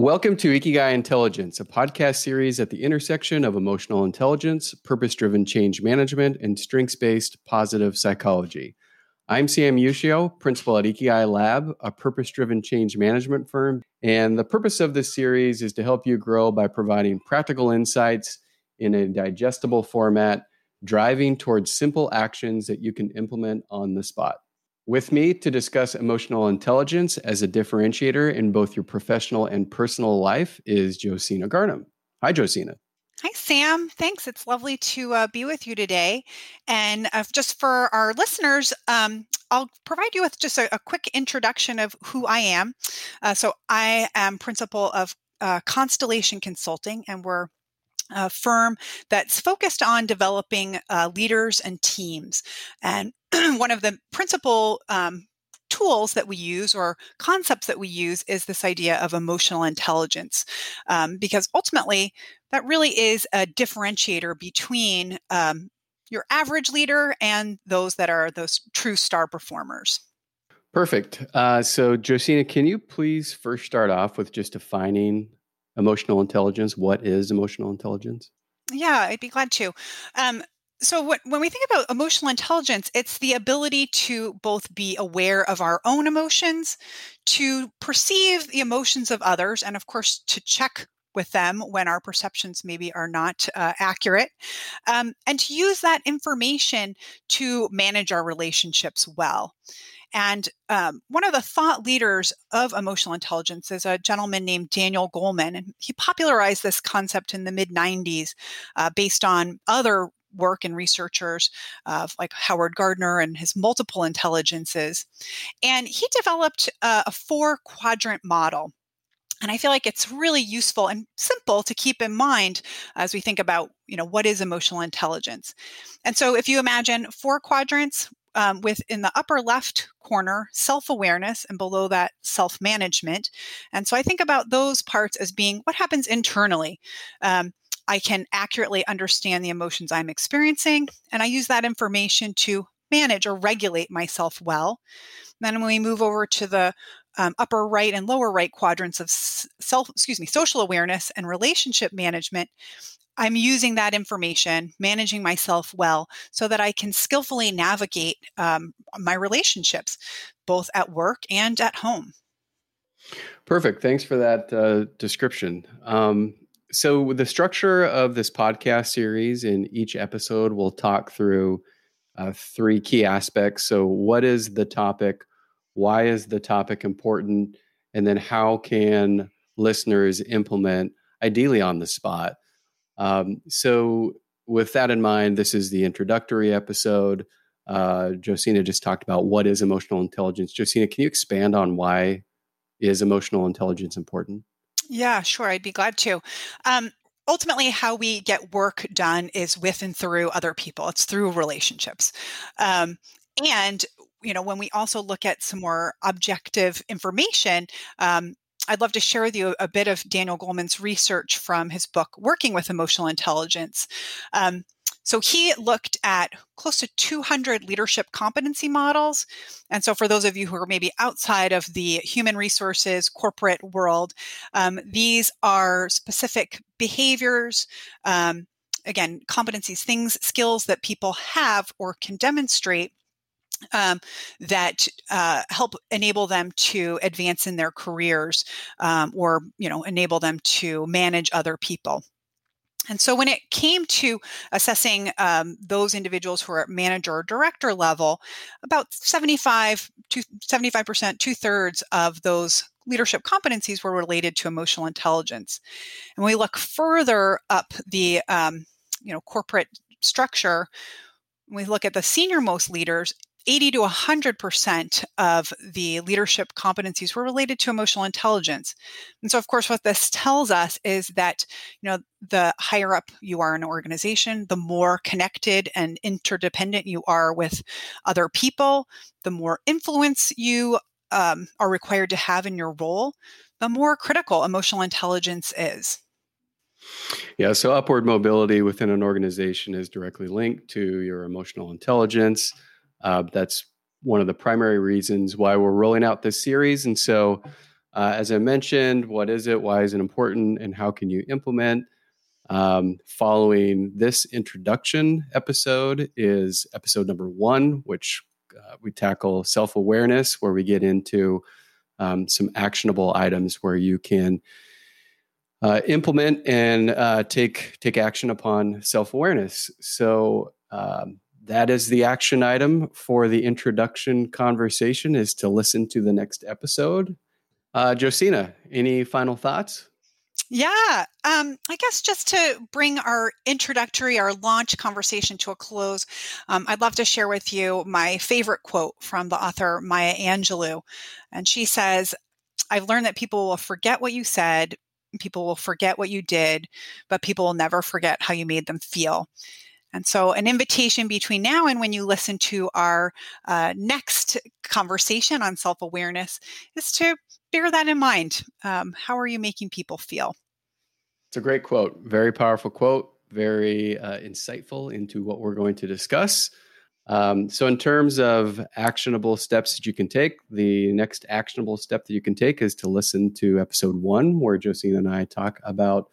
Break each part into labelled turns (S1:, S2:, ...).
S1: Welcome to Ikigai Intelligence, a podcast series at the intersection of emotional intelligence, purpose driven change management, and strengths based positive psychology. I'm Sam Ushio, principal at Ikigai Lab, a purpose driven change management firm. And the purpose of this series is to help you grow by providing practical insights in a digestible format, driving towards simple actions that you can implement on the spot. With me to discuss emotional intelligence as a differentiator in both your professional and personal life is Josina Garnham. Hi, Josina.
S2: Hi, Sam. Thanks. It's lovely to uh, be with you today. And uh, just for our listeners, um, I'll provide you with just a, a, quick introduction of who I am. Uh, so, I am principal of uh, Constellation Consulting, and we're a firm that's focused on developing uh, leaders and teams. And one of the principal um, tools that we use or concepts that we use is this idea of emotional intelligence, um, because ultimately that really is a differentiator between um, your average leader and those that are those true star performers.
S1: Perfect. Uh, so, Josina, can you please first start off with just defining emotional intelligence. What is emotional intelligence?
S2: Yeah, I'd be glad to. Um, so what, when we think about emotional intelligence, it's the ability to both be aware of our own emotions, to perceive the emotions of others, and of course to check with them when our perceptions maybe are not uh, accurate, um, and to use that information to manage our relationships well. And um, one of the thought leaders of emotional intelligence is a gentleman named Daniel Goleman. And he popularized this concept in the mid 90s uh, based on other work and researchers uh, like Howard Gardner and his multiple intelligences. And he developed uh, a four quadrant model. And I feel like it's really useful and simple to keep in mind as we think about, you know, what is emotional intelligence. And so if you imagine four quadrants, um, with in the upper left corner self awareness and below that self management. And so I think about those parts as being what happens internally. Um, I can accurately understand the emotions I'm experiencing, and I use that information to manage or regulate myself well. then when we move over to the um, upper right and lower right quadrants of self, excuse me, social awareness and relationship management, I'm using that information, managing myself well, so that I can skillfully navigate um, my relationships, both at work and at home.
S1: Perfect. Thanks for that uh, description. Um, so, the structure of this podcast series in each episode, we'll talk through uh, three key aspects. So, what is the topic? Why is the topic important? And then, how can listeners implement, ideally on the spot, um, so, with that in mind, this is the introductory episode. Uh, Josina just talked about what is emotional intelligence. Josina, can you expand on why is emotional intelligence important?
S2: Yeah, sure. I'd be glad to. Um, ultimately, how we get work done is with and through other people. It's through relationships. Um, and you know, when we also look at some more objective information, um, I'd love to share with you a bit of Daniel Goleman's research from his book, Working with Emotional Intelligence. Um, so he looked at close to 200 leadership competency models. And so, for those of you who are maybe outside of the human resources corporate world, um, these are specific behaviors. Um, again, competencies, things, skills that people have or can demonstrate um, that uh, help enable them to advance in their careers um, or you know enable them to manage other people. And so when it came to assessing um, those individuals who are at manager or director level about 75 to 75% two-thirds of those leadership competencies were related to emotional intelligence. And when we look further up the um, you know corporate structure we look at the senior most leaders 80 to 100% of the leadership competencies were related to emotional intelligence. And so, of course, what this tells us is that, you know, the higher up you are in an organization, the more connected and interdependent you are with other people, the more influence you um, are required to have in your role, the more critical emotional intelligence is.
S1: Yeah, so upward mobility within an organization is directly linked to your emotional intelligence. Uh, that's one of the primary reasons why we're rolling out this series. And so Uh, as I mentioned, what is it? Why is it important? And how can you implement? Um, following this introduction episode is episode number one, which uh, we tackle self awareness, where we get into um, some actionable items where you can uh, implement and uh, take take action upon self awareness. So um, that is the action item for the introduction conversation: is to listen to the next episode. Uh, Josina, any final thoughts?
S2: Yeah, um, I guess just to bring our introductory, our launch conversation to a close, um, I'd love to share with you my favorite quote from the author Maya Angelou. And she says, I've learned that people will forget what you said, people will forget what you did, but people will never forget how you made them feel. And so, an invitation between now and when you listen to our uh, next conversation on self awareness is to bear that in mind. Um, how are you making people feel?
S1: It's a great quote, very powerful quote, very uh, insightful into what we're going to discuss. Um, so, in terms of actionable steps that you can take, the next actionable step that you can take is to listen to episode one, where Josina and I talk about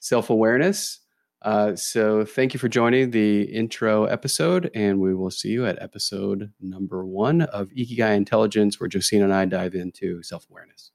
S1: self awareness. Uh, so, thank you for joining the intro episode, and we will see you at episode number one of Ikigai Intelligence, where Josina and I dive into self awareness.